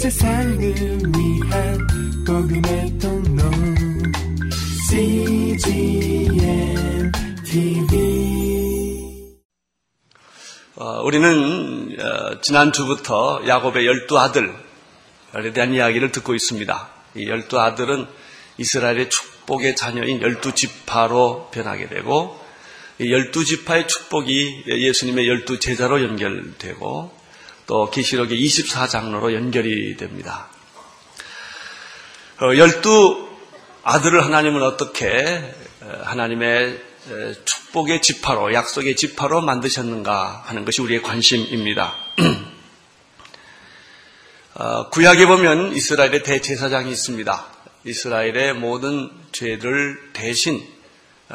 세상을 위한 복음의 통로 CGM TV 어, 우리는 어, 지난주부터 야곱의 열두 아들에 대한 이야기를 듣고 있습니다. 이 열두 아들은 이스라엘의 축복의 자녀인 열두 지파로 변하게 되고 이 열두 지파의 축복이 예수님의 열두 제자로 연결되고 또 계시록의 24장로로 연결이 됩니다. 어, 열두 아들을 하나님은 어떻게 하나님의 축복의 지파로 약속의 지파로 만드셨는가 하는 것이 우리의 관심입니다. 어, 구약에 보면 이스라엘의 대제사장이 있습니다. 이스라엘의 모든 죄를 대신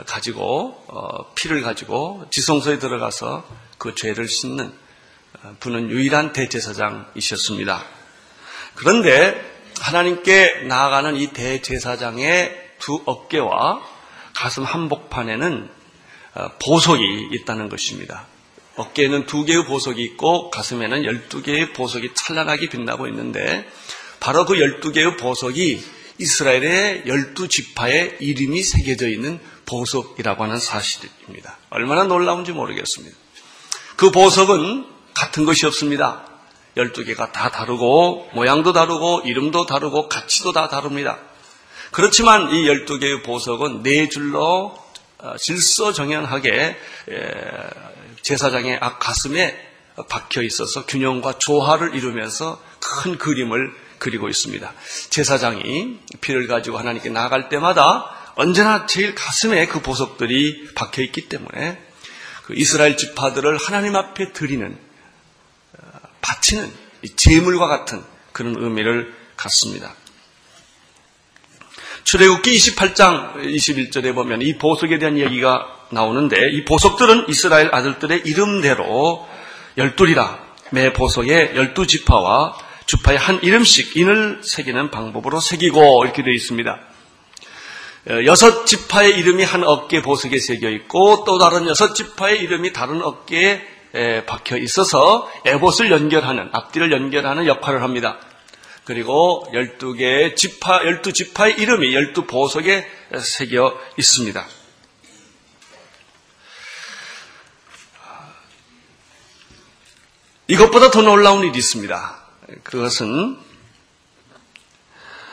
가지고 어, 피를 가지고 지성소에 들어가서 그 죄를 씻는 분은 유일한 대제사장이셨습니다. 그런데 하나님께 나아가는 이 대제사장의 두 어깨와 가슴 한복판에는 어, 보석이 있다는 것입니다. 어깨에는 두 개의 보석이 있고 가슴에는 열두 개의 보석이 찬란하게 빛나고 있는데 바로 그 열두 개의 보석이 이스라엘의 열두 지파의 이름이 새겨져 있는 보석이라고 하는 사실입니다. 얼마나 놀라운지 모르겠습니다. 그 보석은 같은 것이 없습니다. 12개가 다 다르고 모양도 다르고 이름도 다르고 가치도 다 다릅니다. 그렇지만 이 12개의 보석은 네 줄로 어, 질서정연하게 제사장의 앞 가슴에 박혀 있어서 균형과 조화를 이루면서 큰 그림을 그리고 있습니다. 제사장이 피를 가지고 하나님께 나아갈 때마다 언제나 제일 가슴에 그 보석들이 박혀 있기 때문에 그 이스라엘 지파들을 하나님 앞에 드리는 바치는 재물과 같은 그런 의미를 갖습니다. 출애굽기 28장 21절에 보면 이 보석에 대한 이야기가 나오는데 이 보석들은 이스라엘 아들들의 이름대로 열둘이라 매 보석에 열두 지파와 주파의 한 이름씩 인을 새기는 방법으로 새기고 이렇게 되어 있습니다. 여섯 지파의 이름이 한 어깨 보석에 새겨 있고 또 다른 여섯 지파의 이름이 다른 어깨에 박혀 있어서 에봇을 연결하는 앞뒤를 연결하는 역할을 합니다. 그리고 12개의 지파, 12지파의 이름이 12보석에 새겨 있습니다. 이것보다 더 놀라운 일이 있습니다. 그것은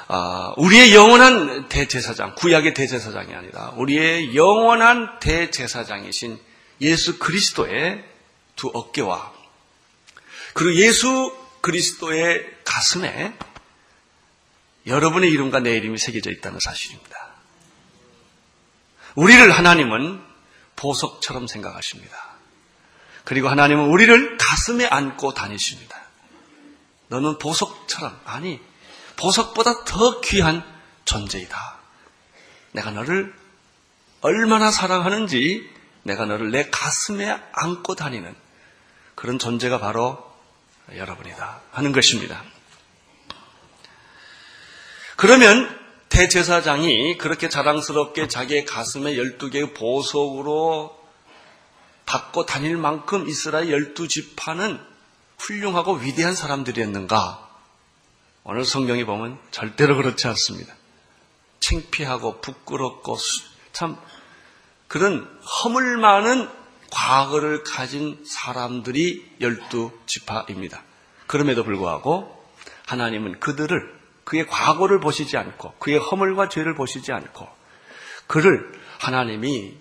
아, 우리의 영원한 대제사장, 구약의 대제사장이 아니라 우리의 영원한 대제사장이신 예수 그리스도의 두 어깨와 그리고 예수 그리스도의 가슴에 여러분의 이름과 내 이름이 새겨져 있다는 사실입니다. 우리를 하나님은 보석처럼 생각하십니다. 그리고 하나님은 우리를 가슴에 안고 다니십니다. 너는 보석처럼, 아니, 보석보다 더 귀한 존재이다. 내가 너를 얼마나 사랑하는지 내가 너를 내 가슴에 안고 다니는 그런 존재가 바로 여러분이다 하는 것입니다. 그러면 대제사장이 그렇게 자랑스럽게 자기의 가슴에 12개의 보석으로 받고 다닐 만큼 이스라엘 12지파는 훌륭하고 위대한 사람들이었는가? 오늘 성경에 보면 절대로 그렇지 않습니다. 창피하고 부끄럽고 참 그런 허물 많은 과거를 가진 사람들이 열두 지파입니다. 그럼에도 불구하고 하나님은 그들을 그의 과거를 보시지 않고 그의 허물과 죄를 보시지 않고 그를 하나님이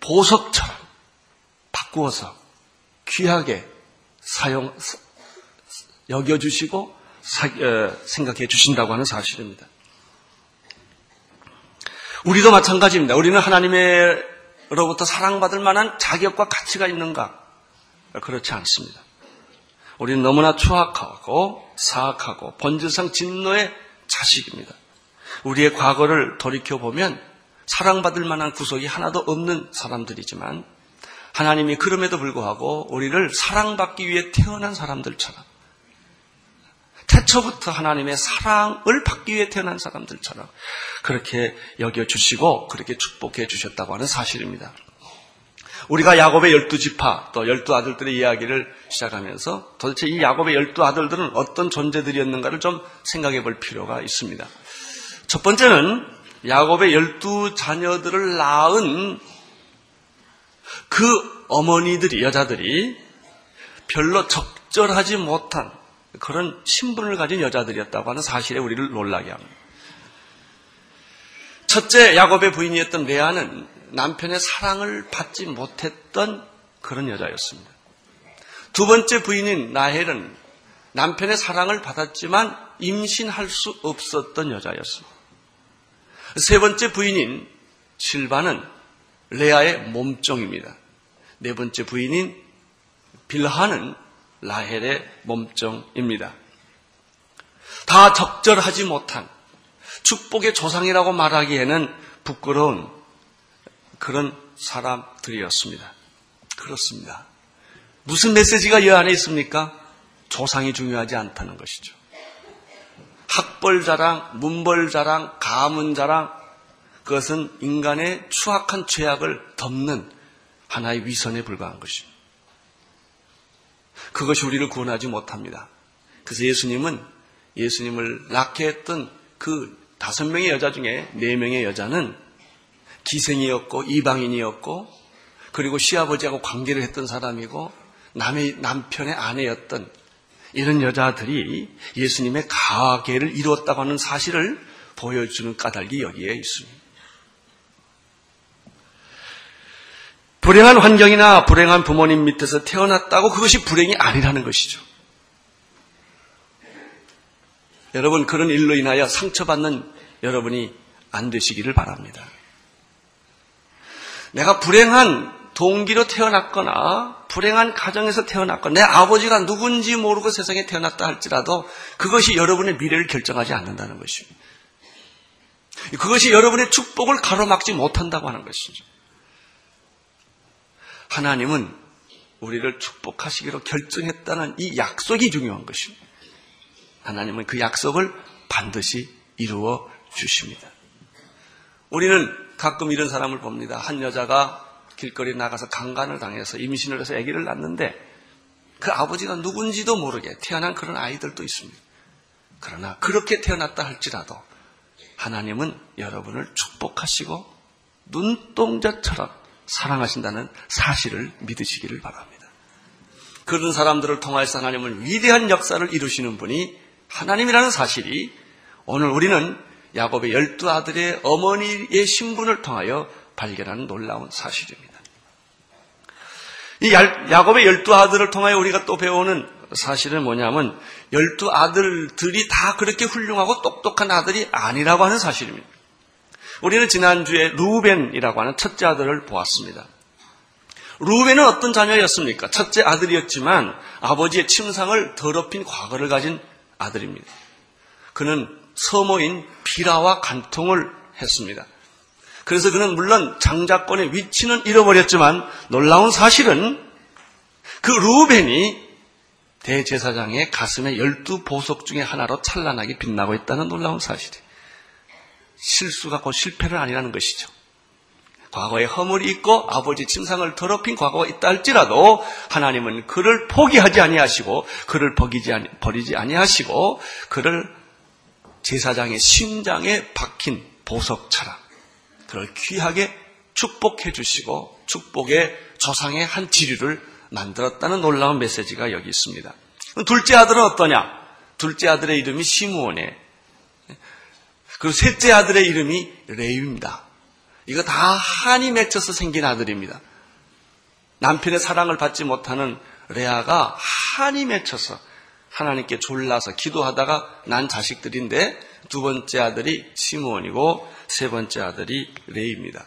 보석처럼 바꾸어서 귀하게 사용 여겨주시고 생각해 주신다고 하는 사실입니다. 우리도 마찬가지입니다. 우리는 하나님의 로부터 사랑받을 만한 자격과 가치가 있는가? 그렇지 않습니다. 우리는 너무나 추악하고 사악하고 본질상 진노의 자식입니다. 우리의 과거를 돌이켜보면 사랑받을 만한 구석이 하나도 없는 사람들이지만 하나님이 그럼에도 불구하고 우리를 사랑받기 위해 태어난 사람들처럼 태초부터 하나님의 사랑을 받기 위해 태어난 사람들처럼 그렇게 여겨주시고 그렇게 축복해 주셨다고 하는 사실입니다. 우리가 야곱의 열두 지파 또 열두 아들들의 이야기를 시작하면서 도대체 이 야곱의 열두 아들들은 어떤 존재들이었는가를 좀 생각해 볼 필요가 있습니다. 첫 번째는 야곱의 열두 자녀들을 낳은 그 어머니들이 여자들이 별로 적절하지 못한 그런 신분을 가진 여자들이었다고 하는 사실에 우리를 놀라게 합니다. 첫째 야곱의 부인이었던 레아는 남편의 사랑을 받지 못했던 그런 여자였습니다. 두 번째 부인인 나헬은 남편의 사랑을 받았지만 임신할 수 없었던 여자였습니다. 세 번째 부인인 실바는 레아의 몸종입니다. 네 번째 부인인 빌하는 라헬의 몸종입니다. 다 적절하지 못한 축복의 조상이라고 말하기에는 부끄러운 그런 사람들이었습니다. 그렇습니다. 무슨 메시지가 이 안에 있습니까? 조상이 중요하지 않다는 것이죠. 학벌 자랑, 문벌 자랑, 가문 자랑, 그것은 인간의 추악한 죄악을 덮는 하나의 위선에 불과한 것입니다. 그것이 우리를 구원하지 못합니다. 그래서 예수님은 예수님을 낳게 했던 그 다섯 명의 여자 중에 네 명의 여자는 기생이었고 이방인이었고 그리고 시아버지하고 관계를 했던 사람이고 남의 남편의 아내였던 이런 여자들이 예수님의 가계를 이루었다고 하는 사실을 보여주는 까닭이 여기에 있습니다. 불행한 환경이나 불행한 부모님 밑에서 태어났다고 그것이 불행이 아니라는 것이죠. 여러분 그런 일로 인하여 상처받는 여러분이 안 되시기를 바랍니다. 내가 불행한 동기로 태어났거나 불행한 가정에서 태어났거나 내 아버지가 누군지 모르고 세상에 태어났다 할지라도 그것이 여러분의 미래를 결정하지 않는다는 것입니다. 그것이 여러분의 축복을 가로막지 못한다고 하는 것이죠. 하나님은 우리를 축복하시기로 결정했다는 이 약속이 중요한 것입니다. 하나님은 그 약속을 반드시 이루어 주십니다. 우리는 가끔 이런 사람을 봅니다. 한 여자가 길거리에 나가서 강간을 당해서 임신을 해서 아기를 낳는데 그 아버지가 누군지도 모르게 태어난 그런 아이들도 있습니다. 그러나 그렇게 태어났다 할지라도 하나님은 여러분을 축복하시고 눈동자처럼 사랑하신다는 사실을 믿으시기를 바랍니다. 그런 사람들을 통해서 하나님은 위대한 역사를 이루시는 분이 하나님이라는 사실이 오늘 우리는 야곱의 열두 아들의 어머니의 신분을 통하여 발견하는 놀라운 사실입니다. 이 야곱의 열두 아들을 통하여 우리가 또 배우는 사실은 뭐냐면 열두 아들들이 다 그렇게 훌륭하고 똑똑한 아들이 아니라고 하는 사실입니다. 우리는 지난주에 루벤이라고 하는 첫째 아들을 보았습니다. 루벤은 어떤 자녀였습니까? 첫째 아들이었지만 아버지의 침상을 더럽힌 과거를 가진 아들입니다. 그는 서모인 비라와 간통을 했습니다. 그래서 그는 물론 장자권의 위치는 잃어버렸지만 놀라운 사실은 그 루벤이 대제사장의 가슴에 열두 보석 중의 하나로 찬란하게 빛나고 있다는 놀라운 사실이에요. 실수가 곧 실패는 아니라는 것이죠. 과거에 허물이 있고 아버지 침상을 더럽힌 과거가 있다 할지라도 하나님은 그를 포기하지 아니하시고 그를 버리지, 아니, 버리지 아니하시고 그를 제사장의 심장에 박힌 보석처럼 그를 귀하게 축복해 주시고 축복의 조상의 한 지류를 만들었다는 놀라운 메시지가 여기 있습니다. 둘째 아들은 어떠냐? 둘째 아들의 이름이 시므온에 그리고 셋째 아들의 이름이 레위입니다. 이거 다 한이 맺혀서 생긴 아들입니다. 남편의 사랑을 받지 못하는 레아가 한이 맺혀서 하나님께 졸라서 기도하다가 난 자식들인데 두 번째 아들이 시므온이고 세 번째 아들이 레이입니다.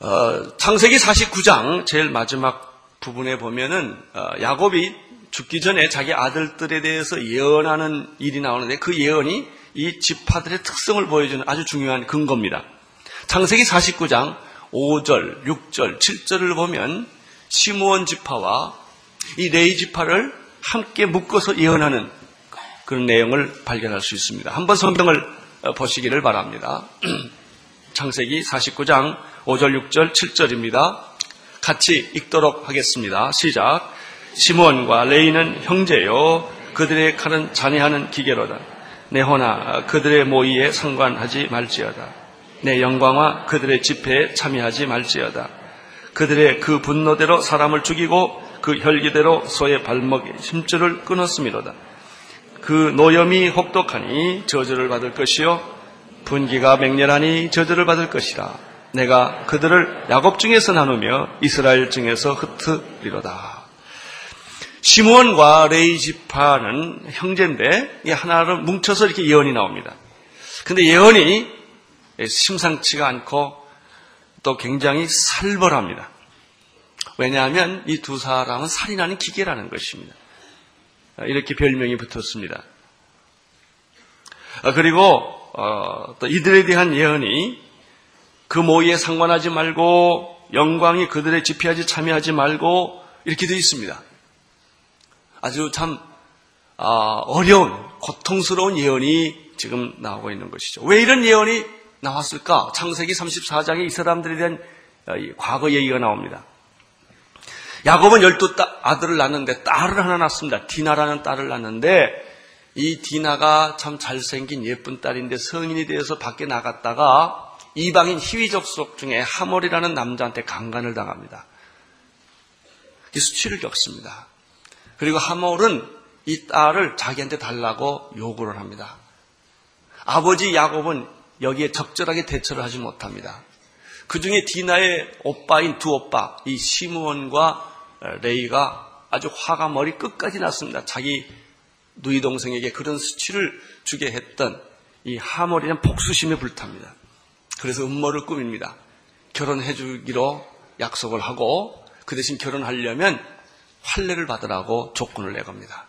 어, 창세기 49장 제일 마지막 부분에 보면은 어, 야곱이 죽기 전에 자기 아들들에 대해서 예언하는 일이 나오는데 그 예언이 이 지파들의 특성을 보여주는 아주 중요한 근거입니다. 창세기 49장 5절, 6절, 7절을 보면 시므온 지파와 이 레이 지파를 함께 묶어서 예언하는 그런 내용을 발견할 수 있습니다. 한번 성경을 보시기를 바랍니다. 창세기 49장 5절, 6절, 7절입니다. 같이 읽도록 하겠습니다. 시작. 시몬과 레이는 형제요. 그들의 칼은 잔해하는 기계로다. 내 호나 그들의 모의에 상관하지 말지어다. 내 영광과 그들의 집회에 참여하지 말지어다. 그들의 그 분노대로 사람을 죽이고 그 혈기대로 소의 발목에 심줄을 끊었음이로다. 그 노염이 혹독하니 저주를 받을 것이요 분기가 맹렬하니 저주를 받을 것이라. 내가 그들을 야곱 중에서 나누며 이스라엘 중에서 흩으리로다. 시므온과 레이 지파는 형제인데 하나를 뭉쳐서 이렇게 예언이 나옵니다. 근데 예언이 심상치가 않고 또 굉장히 살벌합니다. 왜냐하면 이 두 사람은 살인하는 기계라는 것입니다. 이렇게 별명이 붙었습니다. 아, 그리고 어, 또 이들에 대한 예언이 그 모의에 상관하지 말고 영광이 그들의 집회하지 참여하지 말고 이렇게 되어 있습니다. 아주 참 아, 어려운 고통스러운 예언이 지금 나오고 있는 것이죠. 왜 이런 예언이 나왔을까? 창세기 34장에 이 사람들에 대한 어, 과거 얘기가 나옵니다. 야곱은 열두 아들을 낳는데 딸을 하나 낳습니다. 디나라는 딸을 낳는데 이 디나가 참 잘생긴 예쁜 딸인데 성인이 되어서 밖에 나갔다가 이방인 희위 접속 중에 하몰이라는 남자한테 강간을 당합니다. 수치를 겪습니다. 그리고 하몰은 이 딸을 자기한테 달라고 요구를 합니다. 아버지 야곱은 여기에 적절하게 대처를 하지 못합니다. 그 중에 디나의 오빠인 두 오빠, 이 시므원과 레이가 아주 화가 머리 끝까지 났습니다. 자기 누이 동생에게 그런 수치를 주게 했던 이 하몰이는 복수심에 불탑니다. 그래서 음모를 꾸밉니다. 결혼해 주기로 약속을 하고 그 대신 결혼하려면 환례를 받으라고 조건을 내겁니다.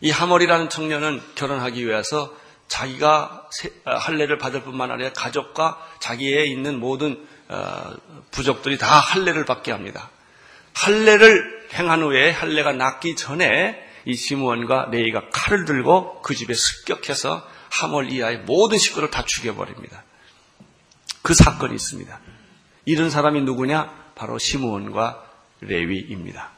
이 하몰이라는 청년은 결혼하기 위해서 자기가 할례를 받을 뿐만 아니라 가족과 자기에 있는 모든 어, 부족들이 다 할례를 받게 합니다. 할례를 행한 후에 할례가 낫기 전에 이 시므원과 레이가 칼을 들고 그 집에 습격해서 하몰 이하의 모든 식구를 다 죽여버립니다. 그 사건이 있습니다. 이런 사람이 누구냐? 바로 시므원과 레위입니다.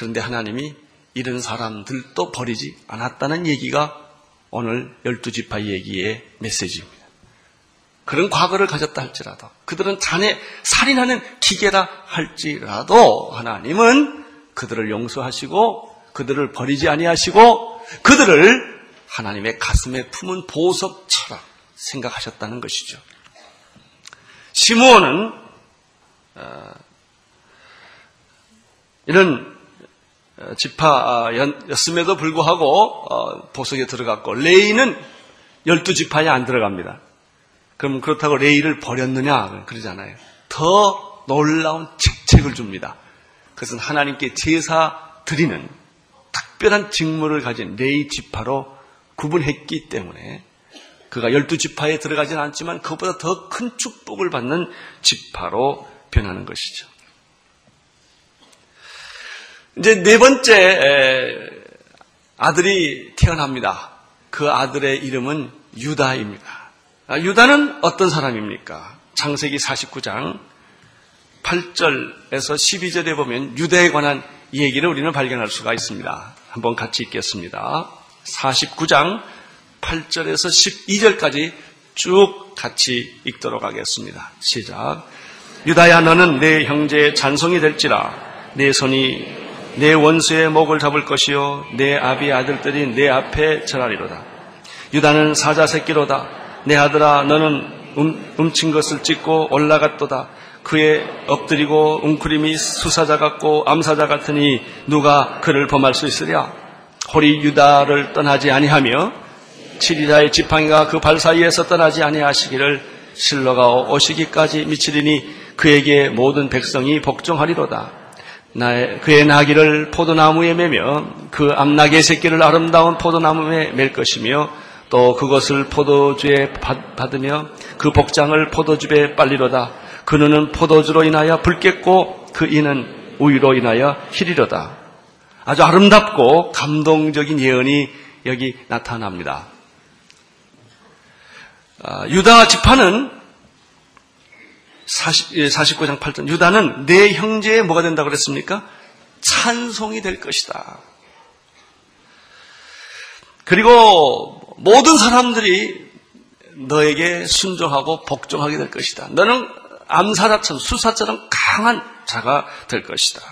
그런데 하나님이 이런 사람들도 버리지 않았다는 얘기가 오늘 열두 지파 얘기의 메시지입니다. 그런 과거를 가졌다 할지라도 그들은 자네 살인하는 기계라 할지라도 하나님은 그들을 용서하시고 그들을 버리지 아니하시고 그들을 하나님의 가슴에 품은 보석처럼 생각하셨다는 것이죠. 시므온은 어, 이런 지파였음에도 불구하고 어, 보석에 들어갔고 레이는 열두 지파에 안 들어갑니다. 그럼 그렇다고 레이를 버렸느냐? 그러잖아요. 더 놀라운 직책을 줍니다. 그것은 하나님께 제사 드리는 특별한 직무를 가진 레이 지파로 구분했기 때문에 그가 열두 지파에 들어가지는 않지만 그보다 더 큰 축복을 받는 지파로 변하는 것이죠. 이제 네 번째 아들이 태어납니다. 그 아들의 이름은 유다입니다. 아, 유다는 어떤 사람입니까? 창세기 49장 8절에서 12절에 보면 유다에 관한 얘기를 우리는 발견할 수가 있습니다. 한번 같이 읽겠습니다. 49장 8절에서 12절까지 쭉 같이 읽도록 하겠습니다. 시작. 유다야 너는 내 형제의 잔송이 될지라 내 손이 내 원수의 목을 잡을 것이요 내 아비 아들들이 내 앞에 절하리로다. 유다는 사자 새끼로다. 내 아들아 너는 음, 훔친 것을 찢고 올라갔도다. 그의 엎드리고 웅크림이 수사자 같고 암사자 같으니 누가 그를 범할 수 있으랴? 호리 유다를 떠나지 아니하며 칠이다의 지팡이가 그 발 사이에서 떠나지 아니하시기를 실로가 오시기까지 미치리니 그에게 모든 백성이 복종하리로다. 그의 나기를 포도나무에 매며 그 암나귀의 새끼를 아름다운 포도나무에 맬 것이며 또 그것을 포도주에 받으며 그 복장을 포도주에 빨리로다. 그 눈은 포도주로 인하여 붉겠고 그 이는 우유로 인하여 희리로다. 아주 아름답고 감동적인 예언이 여기 나타납니다. 아, 유다 지파는 40, 49장 8절 유다는 내 형제의 뭐가 된다고 그랬습니까? 찬송이 될 것이다. 그리고 모든 사람들이 너에게 순종하고 복종하게 될 것이다. 너는 암사자처럼 수사처럼 강한 자가 될 것이다.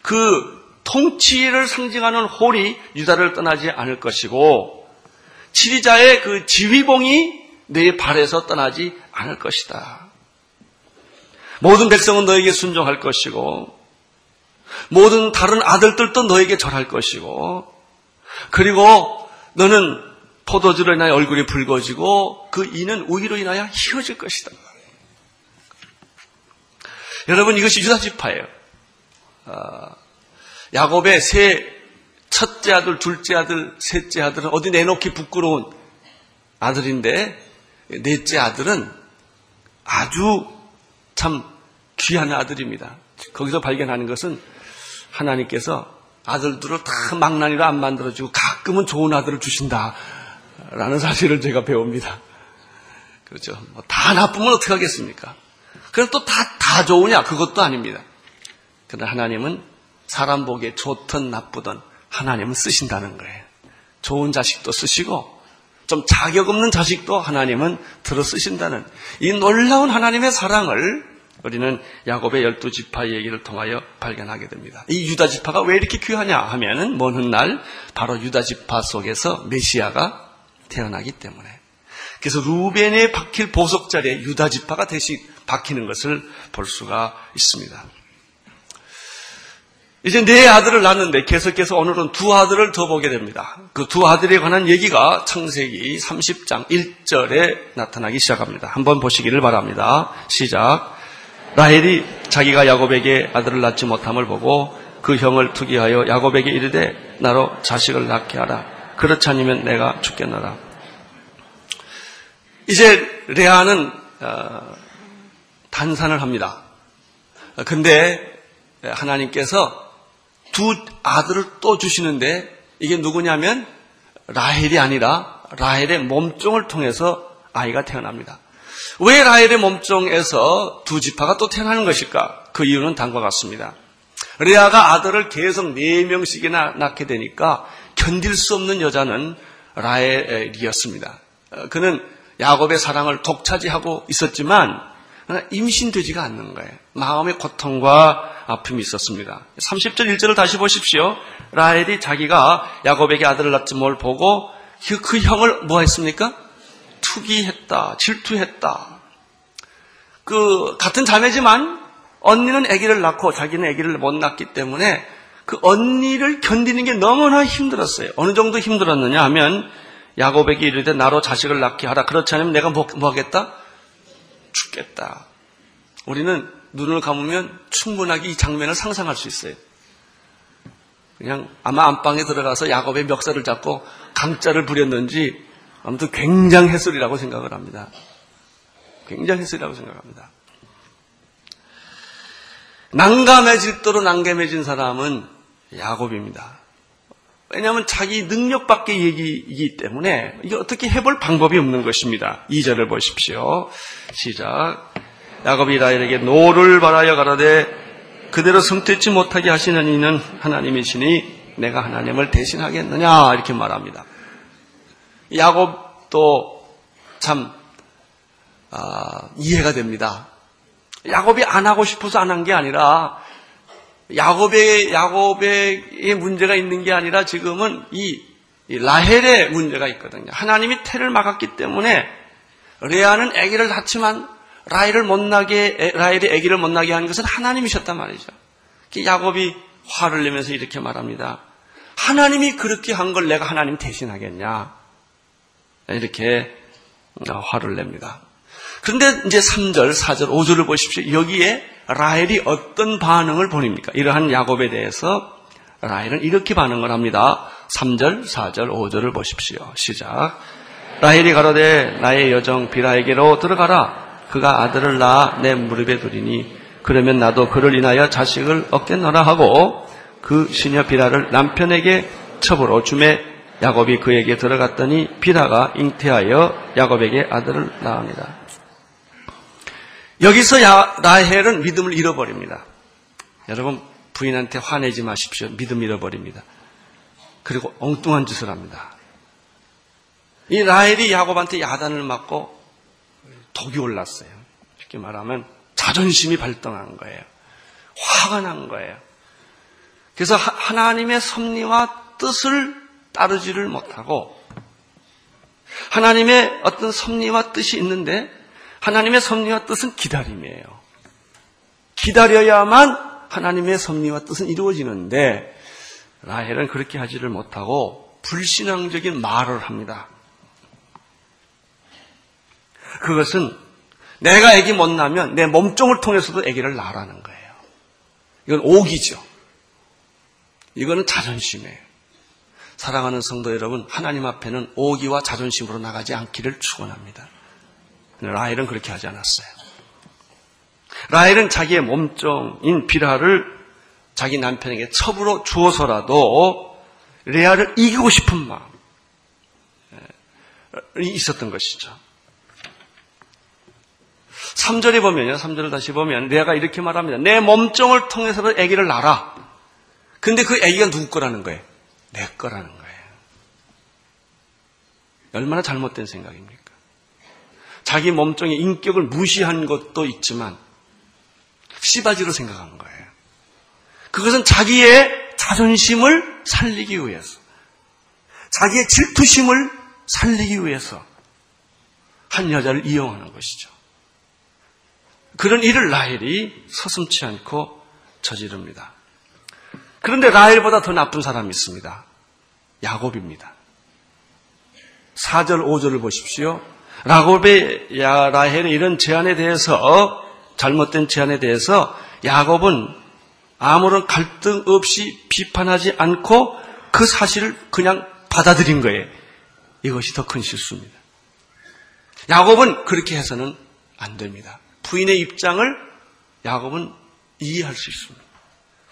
그 통치를 상징하는 홀이 유다를 떠나지 않을 것이고 치리자의 그 지휘봉이 내 발에서 떠나지 않을 것이다. 모든 백성은 너에게 순종할 것이고 모든 다른 아들들도 너에게 절할 것이고 그리고 너는 포도주로 인하여 얼굴이 붉어지고 그 이는 우위로 인하여 희어질 것이다. 여러분 이것이 유다 지파예요. 아, 야곱의 세 첫째 아들, 둘째 아들, 셋째 아들은 어디 내놓기 부끄러운 아들인데 넷째 아들은 아주 참 귀한 아들입니다. 거기서 발견하는 것은 하나님께서 아들들을 다 망나니로 안 만들어주고 가끔은 좋은 아들을 주신다. 라는 사실을 제가 배웁니다. 그렇죠. 뭐 다 나쁘면 어떻게 하겠습니까? 그럼 또 다, 다 좋으냐? 그것도 아닙니다. 그러나 하나님은 사람 보기에 좋든 나쁘든 하나님은 쓰신다는 거예요. 좋은 자식도 쓰시고 좀 자격 없는 자식도 하나님은 들어 쓰신다는 이 놀라운 하나님의 사랑을 우리는 야곱의 열두 지파 얘기를 통하여 발견하게 됩니다. 이 유다 지파가 왜 이렇게 귀하냐 하면은 먼 훗날 바로 유다 지파 속에서 메시아가 태어나기 때문에 그래서 루벤의 박힐 보석 자리에 유다 지파가 대신 박히는 것을 볼 수가 있습니다. 이제 네 아들을 낳는데 계속해서 오늘은 두 아들을 더 보게 됩니다. 그 두 아들에 관한 얘기가 창세기 30장 1절에 나타나기 시작합니다. 한번 보시기를 바랍니다. 시작. 라헬이 자기가 야곱에게 아들을 낳지 못함을 보고 그 형을 투기하여 야곱에게 이르되 나로 자식을 낳게 하라. 그렇지 않으면 내가 죽겠노라. 이제 레아는 어, 단산을 합니다. 근데 하나님께서 두 아들을 또 주시는데 이게 누구냐면 라헬이 아니라 라헬의 몸종을 통해서 아이가 태어납니다. 왜 라헬의 몸종에서 두 지파가 또 태어나는 것일까? 그 이유는 다음과 같습니다. 레아가 아들을 계속 네 명씩이나 낳게 되니까 견딜 수 없는 여자는 라헬이었습니다. 어, 그는 야곱의 사랑을 독차지하고 있었지만 임신되지가 않는 거예요. 마음의 고통과 아픔이 있었습니다. 30절 1절을 다시 보십시오. 라헬이 자기가 야곱에게 아들을 낳지 뭘 보고 그, 그 형을 뭐 했습니까? 투기했다, 질투했다. 그 같은 자매지만 언니는 아기를 낳고 자기는 아기를 못 낳기 때문에 그 언니를 견디는 게 너무나 힘들었어요. 어느 정도 힘들었느냐 하면 야곱에게 이르되 나로 자식을 낳게 하라. 그렇지 않으면 내가 뭐, 뭐 하겠다? 죽겠다. 우리는 눈을 감으면 충분하게 이 장면을 상상할 수 있어요. 그냥 아마 안방에 들어가서 야곱의 멱살을 잡고 강짜를 부렸는지 아무튼 굉장했으리라고 생각을 합니다. 굉장했으리라고 생각합니다. 난감해질도록 난감해진 사람은 야곱입니다. 왜냐하면 자기 능력밖에 얘기이기 때문에 이게 어떻게 해볼 방법이 없는 것입니다. 2절을 보십시오. 시작. 야곱이 라헬에게 노를 발하여 가로되 그대로 성퇴치 못하게 하시는 이는 하나님이시니 내가 하나님을 대신하겠느냐 이렇게 말합니다. 야곱도 참 아, 이해가 됩니다. 야곱이 안 하고 싶어서 안 한 게 아니라 야곱의 야곱의 문제가 있는 게 아니라 지금은 이, 이 라헬의 문제가 있거든요. 하나님이 태를 막았기 때문에 레아는 아기를 낳지만 라헬을 못 나게 라헬이 아기를 못 나게 한 것은 하나님이셨단 말이죠. 야곱이 화를 내면서 이렇게 말합니다. 하나님이 그렇게 한 걸 내가 하나님 대신하겠냐? 이렇게 화를 냅니다. 그런데 이제 3절, 4절, 5절을 보십시오. 여기에 라헬이 어떤 반응을 보입니까? 이러한 야곱에 대해서 라헬은 이렇게 반응을 합니다. 3절, 4절, 5절을 보십시오. 시작. 라헬이 가로되 나의 여정 비라에게로 들어가라. 그가 아들을 낳아 내 무릎에 두리니 그러면 나도 그를 인하여 자식을 얻겠노라 하고 그 시녀 비라를 남편에게 첩으로 주매 야곱이 그에게 들어갔더니 비라가 잉태하여 야곱에게 아들을 낳습니다. 여기서 야, 라헬은 믿음을 잃어버립니다. 여러분 부인한테 화내지 마십시오. 믿음 잃어버립니다. 그리고 엉뚱한 짓을 합니다. 이 라헬이 야곱한테 야단을 맞고 독이 올랐어요. 쉽게 말하면 자존심이 발동한 거예요. 화가 난 거예요. 그래서 하나님의 섭리와 뜻을 따르지를 못하고 하나님의 어떤 섭리와 뜻이 있는데 하나님의 섭리와 뜻은 기다림이에요. 기다려야만 하나님의 섭리와 뜻은 이루어지는데 라헬은 그렇게 하지를 못하고 불신앙적인 말을 합니다. 그것은 내가 아기 못 나면 내 몸종을 통해서도 아기를 낳으라는 거예요. 이건 오기죠. 이거는 자존심이에요. 사랑하는 성도 여러분, 하나님 앞에는 오기와 자존심으로 나가지 않기를 축원합니다. 라헬은 그렇게 하지 않았어요. 라헬은 자기의 몸종인 비라를 자기 남편에게 첩으로 주어서라도 레아를 이기고 싶은 마음이 있었던 것이죠. 3절에 보면요. 3절을 다시 보면 레아가 이렇게 말합니다. 내 몸종을 통해서도 아기를 낳아. 근데 그 아기가 누구 거라는 거예요? 내 거라는 거예요. 얼마나 잘못된 생각입니까? 자기 몸종의 인격을 무시한 것도 있지만 씨바지로 생각한 거예요. 그것은 자기의 자존심을 살리기 위해서, 자기의 질투심을 살리기 위해서 한 여자를 이용하는 것이죠. 그런 일을 라헬이 서슴치 않고 저지릅니다. 그런데 라헬보다 더 나쁜 사람이 있습니다. 야곱입니다. 4절, 5절을 보십시오. 라곱의 라헬의 이런 제안에 대해서 잘못된 제안에 대해서 야곱은 아무런 갈등 없이 비판하지 않고 그 사실을 그냥 받아들인 거예요. 이것이 더 큰 실수입니다. 야곱은 그렇게 해서는 안 됩니다. 부인의 입장을 야곱은 이해할 수 있습니다.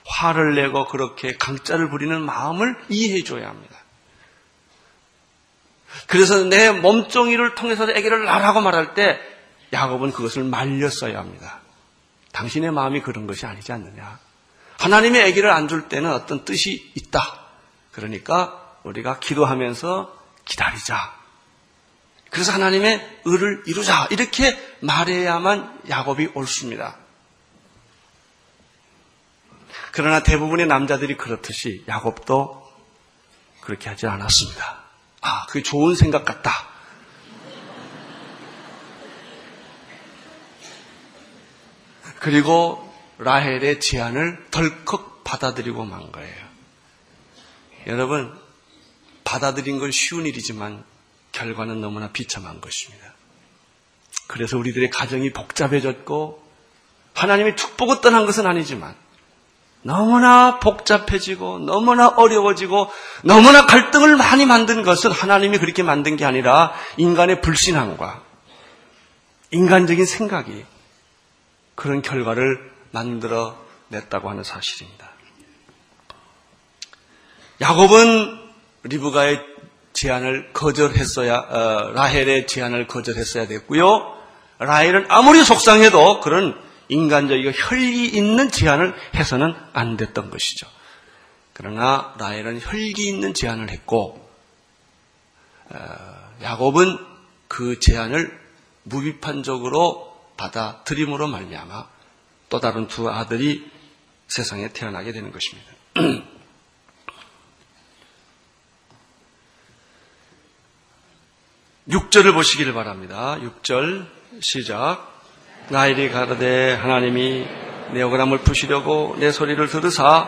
화를 내고 그렇게 강짜를 부리는 마음을 이해해 줘야 합니다. 그래서 내 몸종이를 통해서 애기를 낳으라고 말할 때 야곱은 그것을 말렸어야 합니다. 당신의 마음이 그런 것이 아니지 않느냐. 하나님의 아기를 안 줄 때는 어떤 뜻이 있다. 그러니까 우리가 기도하면서 기다리자. 그래서 하나님의 의를 이루자. 이렇게 말해야만 야곱이 옳습니다. 그러나 대부분의 남자들이 그렇듯이 야곱도 그렇게 하지 않았습니다. 아, 그게 좋은 생각 같다. 그리고 라헬의 제안을 덜컥 받아들이고 만 거예요. 여러분, 받아들인 건 쉬운 일이지만 결과는 너무나 비참한 것입니다. 그래서 우리들의 가정이 복잡해졌고 툭 보고 떠난 것은 아니지만 너무나 복잡해지고 너무나 어려워지고 너무나 갈등을 많이 만든 것은 하나님이 그렇게 만든 게 아니라 인간의 불신함과 인간적인 생각이 그런 결과를 만들어 냈다고 하는 사실입니다. 야곱은 리브가의 제안을 거절했어야 어, 라헬의 제안을 거절했어야 됐고요. 라헬은 아무리 속상해도 그런 인간적이고 혈기 있는 제안을 해서는 안 됐던 것이죠. 그러나 라헬은 혈기 있는 제안을 했고 어, 야곱은 그 제안을 무비판적으로 받아들임으로 말미암아 또 다른 두 아들이 세상에 태어나게 되는 것입니다. 6절을 보시기를 바랍니다. 6절 시작. 나일이 가르되 하나님이 내 억울함을 푸시려고 내 소리를 들으사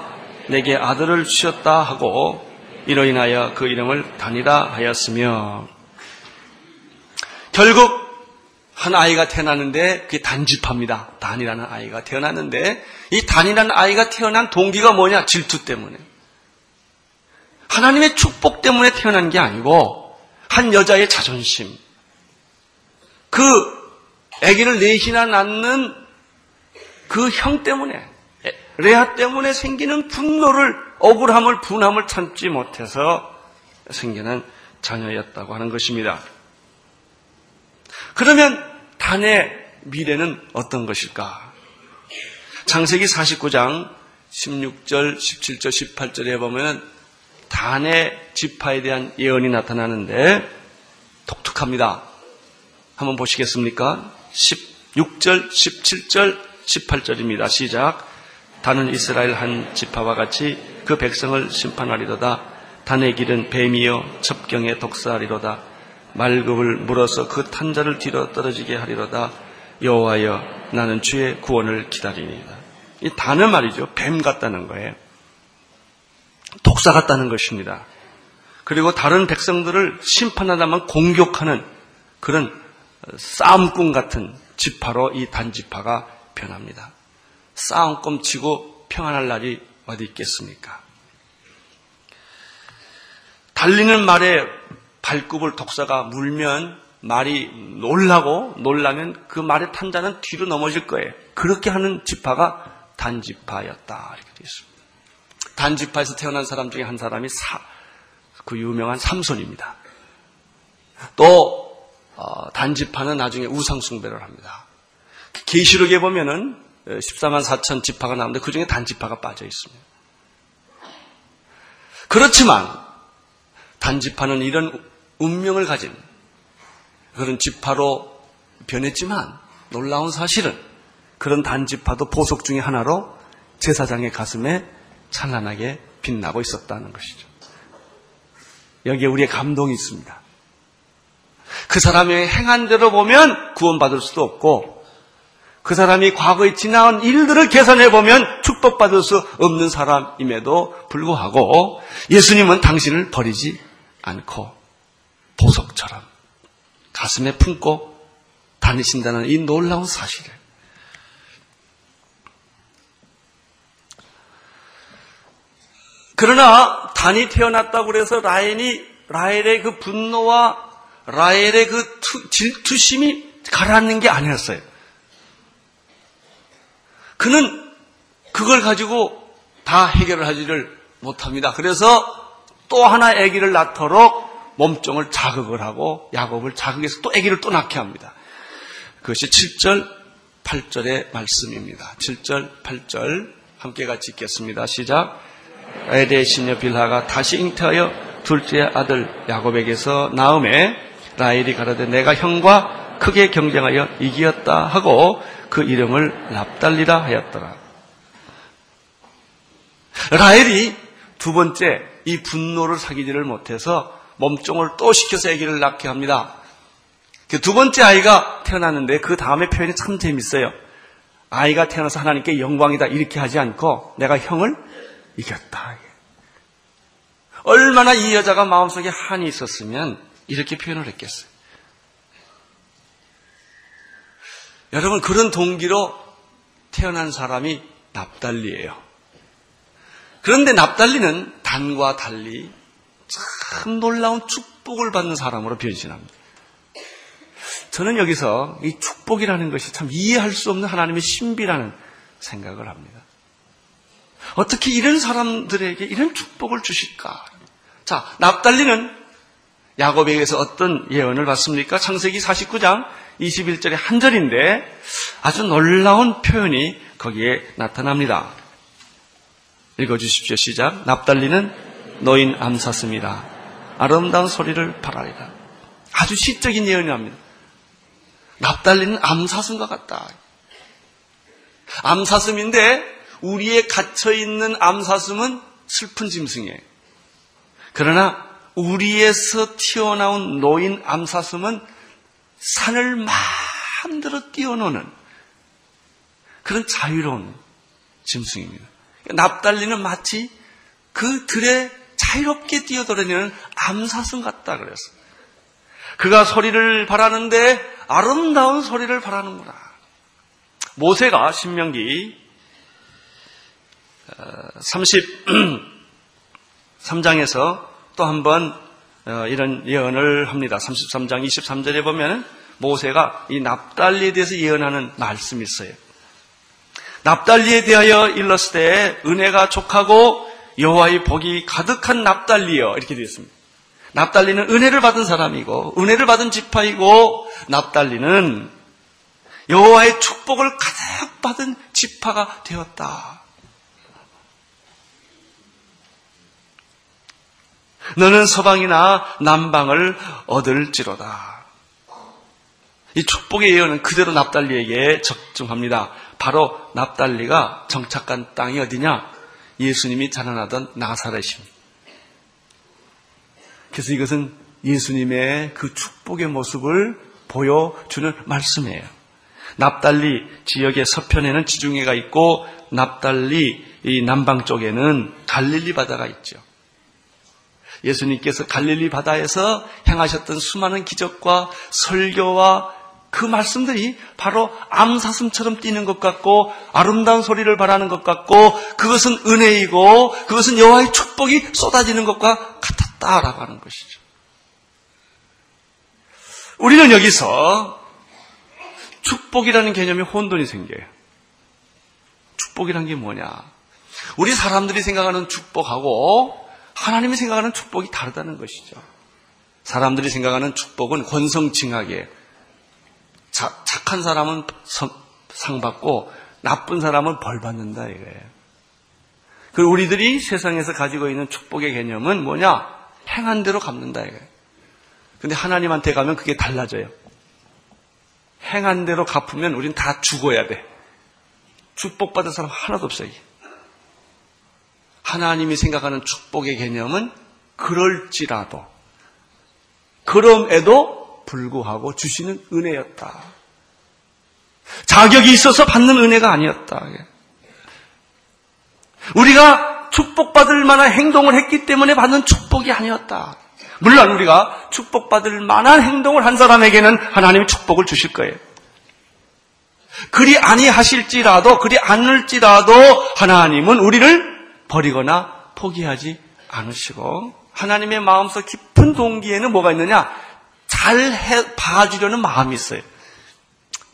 내게 아들을 주셨다 하고 이로 인하여 그 이름을 단이라 하였으며 결국 한 아이가 태어났는데 그게 단집합니다. 단이라는 아이가 태어났는데 이 단이라는 아이가 태어난 동기가 뭐냐? 질투 때문에. 하나님의 축복 때문에 태어난 게 아니고 한 여자의 자존심. 그 아기를 넷이나 낳는 그 형 때문에 레아 때문에 생기는 분노를 억울함을 분함을 참지 못해서 생기는 자녀였다고 하는 것입니다. 그러면 단의 미래는 어떤 것일까? 창세기 49장 16절, 17절, 18절에 보면 단의 지파에 대한 예언이 나타나는데 독특합니다. 한번 보시겠습니까? 16절, 17절, 18절입니다. 시작. 단은 이스라엘 한 지파와 같이 그 백성을 심판하리로다. 단의 길은 뱀이여 첩경에 독사하리로다. 말급을 물어서 그 탄자를 뒤로 떨어지게 하리로다. 여호와여 나는 주의 구원을 기다리니이다. 이 단은 말이죠. 뱀 같다는 거예요. 독사 같다는 것입니다. 그리고 다른 백성들을 심판하다만 공격하는 그런 싸움꾼 같은 지파로 이 단지파가 변합니다. 싸움꿈 치고 평안할 날이 어디 있겠습니까? 달리는 말에 발굽을 독사가 물면 말이 놀라고 놀라면 그 말의 탄자는 뒤로 넘어질 거예요. 그렇게 하는 지파가 단지파였다. 이렇게 되어 있습니다. 단지파에서 태어난 사람 중에 한 사람이 사, 그 유명한 삼손입니다. 또 어, 단지파는 나중에 우상 숭배를 합니다. 계시록에 보면은 14만 4천 지파가 나오는데 그 중에 단지파가 빠져 있습니다. 그렇지만 단지파는 이런 운명을 가진 그런 지파로 변했지만 놀라운 사실은 그런 단지파도 보석 중의 하나로 제사장의 가슴에 찬란하게 빛나고 있었다는 것이죠. 여기에 우리의 감동이 있습니다. 그 사람의 행한 대로 보면 구원받을 수도 없고 그 사람이 과거에 지나온 일들을 계산해 보면 축복받을 수 없는 사람임에도 불구하고 예수님은 당신을 버리지 않고 보석처럼 가슴에 품고 다니신다는 이 놀라운 사실을 그러나 단이 태어났다고 그래서 라헬이 라헬의 그 분노와 라헬의 그 투, 질투심이 가라앉는 게 아니었어요. 그는 그걸 가지고 다 해결을 하지를 못합니다. 그래서 또 하나 아기를 낳도록 몸종을 자극을 하고 야곱을 자극해서 또 아기를 또 낳게 합니다. 그것이 7절, 8절의 말씀입니다. 7절, 8절 함께 같이 읽겠습니다. 시작. 에데의 시녀 빌하가 다시 잉태하여 둘째 아들 야곱에게서 낳음에 라헬이 가라되 내가 형과 크게 경쟁하여 이기었다 하고 그 이름을 납달리라 하였더라. 라헬이 두 번째 이 분노를 사귀지를 못해서 몸종을 또 시켜서 아기를 낳게 합니다. 그 두 번째 아이가 태어났는데 그 다음에 표현이 참 재밌어요. 아이가 태어나서 하나님께 영광이다 이렇게 하지 않고 내가 형을 이겼다. 얼마나 이 여자가 마음속에 한이 있었으면 이렇게 표현을 했겠어요. 여러분 그런 동기로 태어난 사람이 납달리예요. 그런데 납달리는 단과 달리 참 놀라운 축복을 받는 사람으로 변신합니다. 저는 여기서 이 축복이라는 것이 참 이해할 수 없는 하나님의 신비라는 생각을 합니다. 어떻게 이런 사람들에게 이런 축복을 주실까? 자, 납달리는 야곱에게서 어떤 예언을 받습니까? 창세기 49장 21절의 한 절인데 아주 놀라운 표현이 거기에 나타납니다. 읽어주십시오. 시작. 납달리는 노인 암사슴이다. 아름다운 소리를 바라리라. 아주 시적인 예언이 납니다. 납달리는 암사슴과 같다. 암사슴인데 우리의 갇혀있는 암사슴은 슬픈 짐승이에요. 그러나 우리에서 튀어나온 노인 암사슴은 산을 마음대로 뛰어노는 그런 자유로운 짐승입니다. 납달리는 마치 그 들에 자유롭게 뛰어돌아다니는 암사슴 같다 그랬어. 그가 소리를 바라는데 아름다운 소리를 바라는구나. 모세가 신명기 33장에서 어, 또 한번 어, 이런 예언을 합니다. 33장 23절에 보면 모세가 이 납달리에 대해서 예언하는 말씀이 있어요. 납달리에 대하여 일렀을 때 은혜가 족하고 여호와의 복이 가득한 납달리여 이렇게 되어 있습니다. 납달리는 은혜를 받은 사람이고 은혜를 받은 지파이고 납달리는 여호와의 축복을 가득 받은 지파가 되었다. 너는 서방이나 남방을 얻을지로다. 이 축복의 예언은 그대로 납달리에게 적중합니다. 바로 납달리가 정착한 땅이 어디냐? 예수님이 자라나던 나사렛입니다. 그래서 이것은 예수님의 그 축복의 모습을 보여주는 말씀이에요. 납달리 지역의 서편에는 지중해가 있고 납달리 이 남방 쪽에는 갈릴리 바다가 있죠. 예수님께서 갈릴리 바다에서 행하셨던 수많은 기적과 설교와 그 말씀들이 바로 암사슴처럼 뛰는 것 같고 아름다운 소리를 바라는 것 같고 그것은 은혜이고 그것은 여호와의 축복이 쏟아지는 것과 같았다라고 하는 것이죠. 우리는 여기서 축복이라는 개념이 혼돈이 생겨요. 축복이란 게 뭐냐? 우리 사람들이 생각하는 축복하고 하나님이 생각하는 축복이 다르다는 것이죠. 사람들이 생각하는 축복은 권성징하게 자, 착한 사람은 상 받고 나쁜 사람은 벌 받는다 이거예요. 그 우리들이 세상에서 가지고 있는 축복의 개념은 뭐냐? 행한 대로 갚는다 이거예요. 근데 하나님한테 가면 그게 달라져요. 행한 대로 갚으면 우린 다 죽어야 돼. 축복받은 사람 하나도 없어요. 하나님이 생각하는 축복의 개념은 그럴지라도 그럼에도 불구하고 주시는 은혜였다. 자격이 있어서 받는 은혜가 아니었다. 우리가 축복받을 만한 행동을 했기 때문에 받는 축복이 아니었다. 물론 우리가 축복받을 만한 행동을 한 사람에게는 하나님이 축복을 주실 거예요. 그리 아니하실지라도 그리 않을지라도 하나님은 우리를 버리거나 포기하지 않으시고 하나님의 마음속 깊은 동기에는 뭐가 있느냐? 잘 해, 봐주려는 마음이 있어요.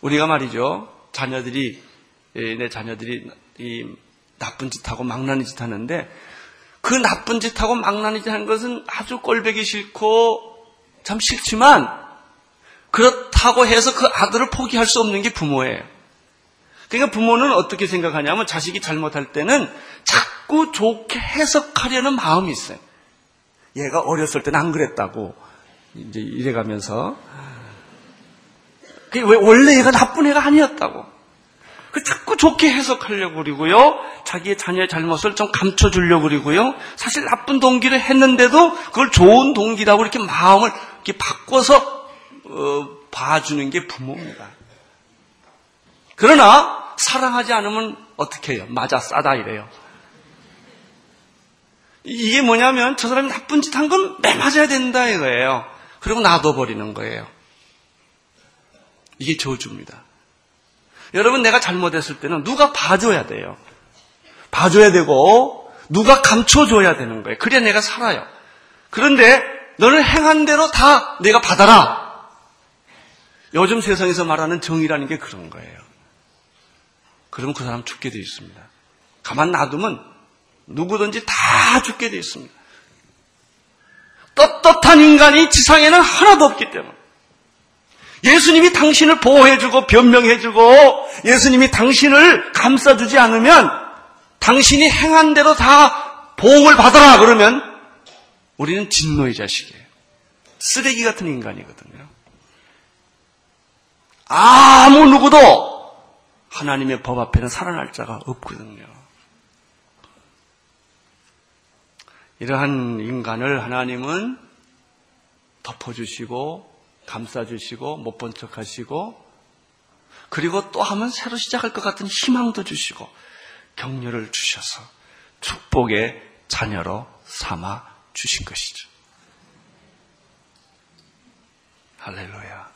우리가 말이죠. 자녀들이 내 자녀들이 이 나쁜 짓하고 망나니 짓 하는데 그 나쁜 짓하고 망나니 짓 하는 것은 아주 꼴배기 싫고 참 싫지만 그렇다고 해서 그 아들을 포기할 수 없는 게 부모예요. 그러니까 부모는 어떻게 생각하냐면 자식이 잘못할 때는 자꾸 좋게 해석하려는 마음이 있어요. 얘가 어렸을 때는 안 그랬다고 이제 이래가면서 원래 얘가 나쁜 애가 아니었다고. 그 자꾸 좋게 해석하려고 그러고요. 자기의 자녀의 잘못을 좀 감춰주려고 그러고요. 사실 나쁜 동기를 했는데도 그걸 좋은 동기라고 이렇게 마음을 이렇게 바꿔서 어, 봐주는 게 부모입니다. 그러나 사랑하지 않으면 어떻게 해요? 맞아 싸다 이래요. 이게 뭐냐면 저 사람이 나쁜 짓 한 건 매 맞아야 된다 이거예요. 그리고 놔둬버리는 거예요. 이게 저주입니다. 여러분 내가 잘못했을 때는 누가 봐줘야 돼요. 봐줘야 되고 누가 감춰줘야 되는 거예요. 그래야 내가 살아요. 그런데 너는 행한 대로 다 내가 받아라. 요즘 세상에서 말하는 정의라는 게 그런 거예요. 그러면 그 사람 죽게 되어 있습니다. 가만 놔두면 누구든지 다 죽게 되어 있습니다. 떳떳한 인간이 지상에는 하나도 없기 때문에. 예수님이 당신을 보호해주고 변명해주고 예수님이 당신을 감싸주지 않으면 당신이 행한 대로 다 보험을 받아라 그러면 우리는 진노의 자식이에요. 쓰레기 같은 인간이거든요. 아무 누구도 하나님의 법 앞에는 살아날 자가 없거든요. 이러한 인간을 하나님은 덮어주시고 감싸주시고 못 본 척 하시고 그리고 또 하면 새로 시작할 것 같은 희망도 주시고 격려를 주셔서 축복의 자녀로 삼아 주신 것이죠. 할렐루야.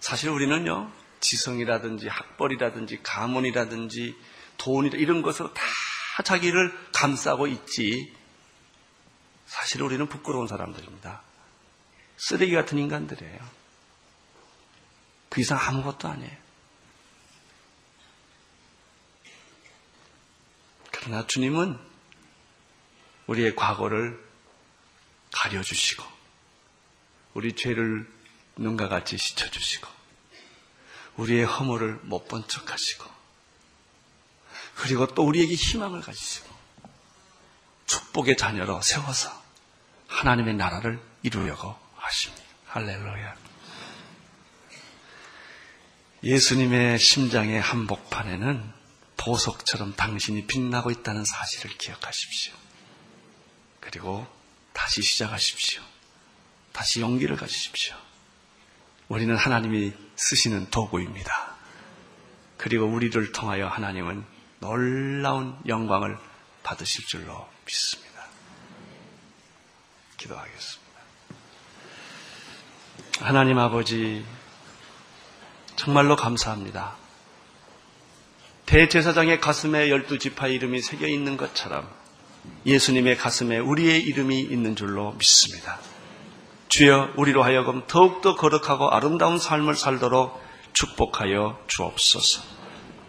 사실 우리는요, 지성이라든지 학벌이라든지 가문이라든지 돈이라 이런 것으로 다 자기를 감싸고 있지. 사실 우리는 부끄러운 사람들입니다. 쓰레기 같은 인간들이에요. 그 이상 아무것도 아니에요. 그러나 주님은 우리의 과거를 가려주시고, 우리 죄를 눈과 같이 씻어주시고, 우리의 허물을 못 본 척 하시고, 그리고 또 우리에게 희망을 가지시고, 축복의 자녀로 세워서 하나님의 나라를 이루려고 하십니다. 할렐루야. 예수님의 심장의 한복판에는 보석처럼 당신이 빛나고 있다는 사실을 기억하십시오. 그리고 다시 시작하십시오. 다시 용기를 가지십시오. 우리는 하나님이 쓰시는 도구입니다. 그리고 우리를 통하여 하나님은 놀라운 영광을 받으실 줄로 믿습니다. 기도하겠습니다. 하나님 아버지, 정말로 감사합니다. 대제사장의 가슴에 열두 지파 이름이 새겨 있는 것처럼 예수님의 가슴에 우리의 이름이 있는 줄로 믿습니다. 주여 우리로 하여금 더욱더 거룩하고 아름다운 삶을 살도록 축복하여 주옵소서.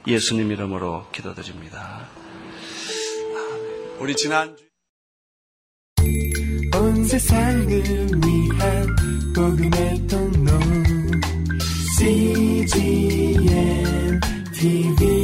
예수님 이름으로 기도드립니다. 우리 지난 온 세상을 위한 복음의 통로 CGM TV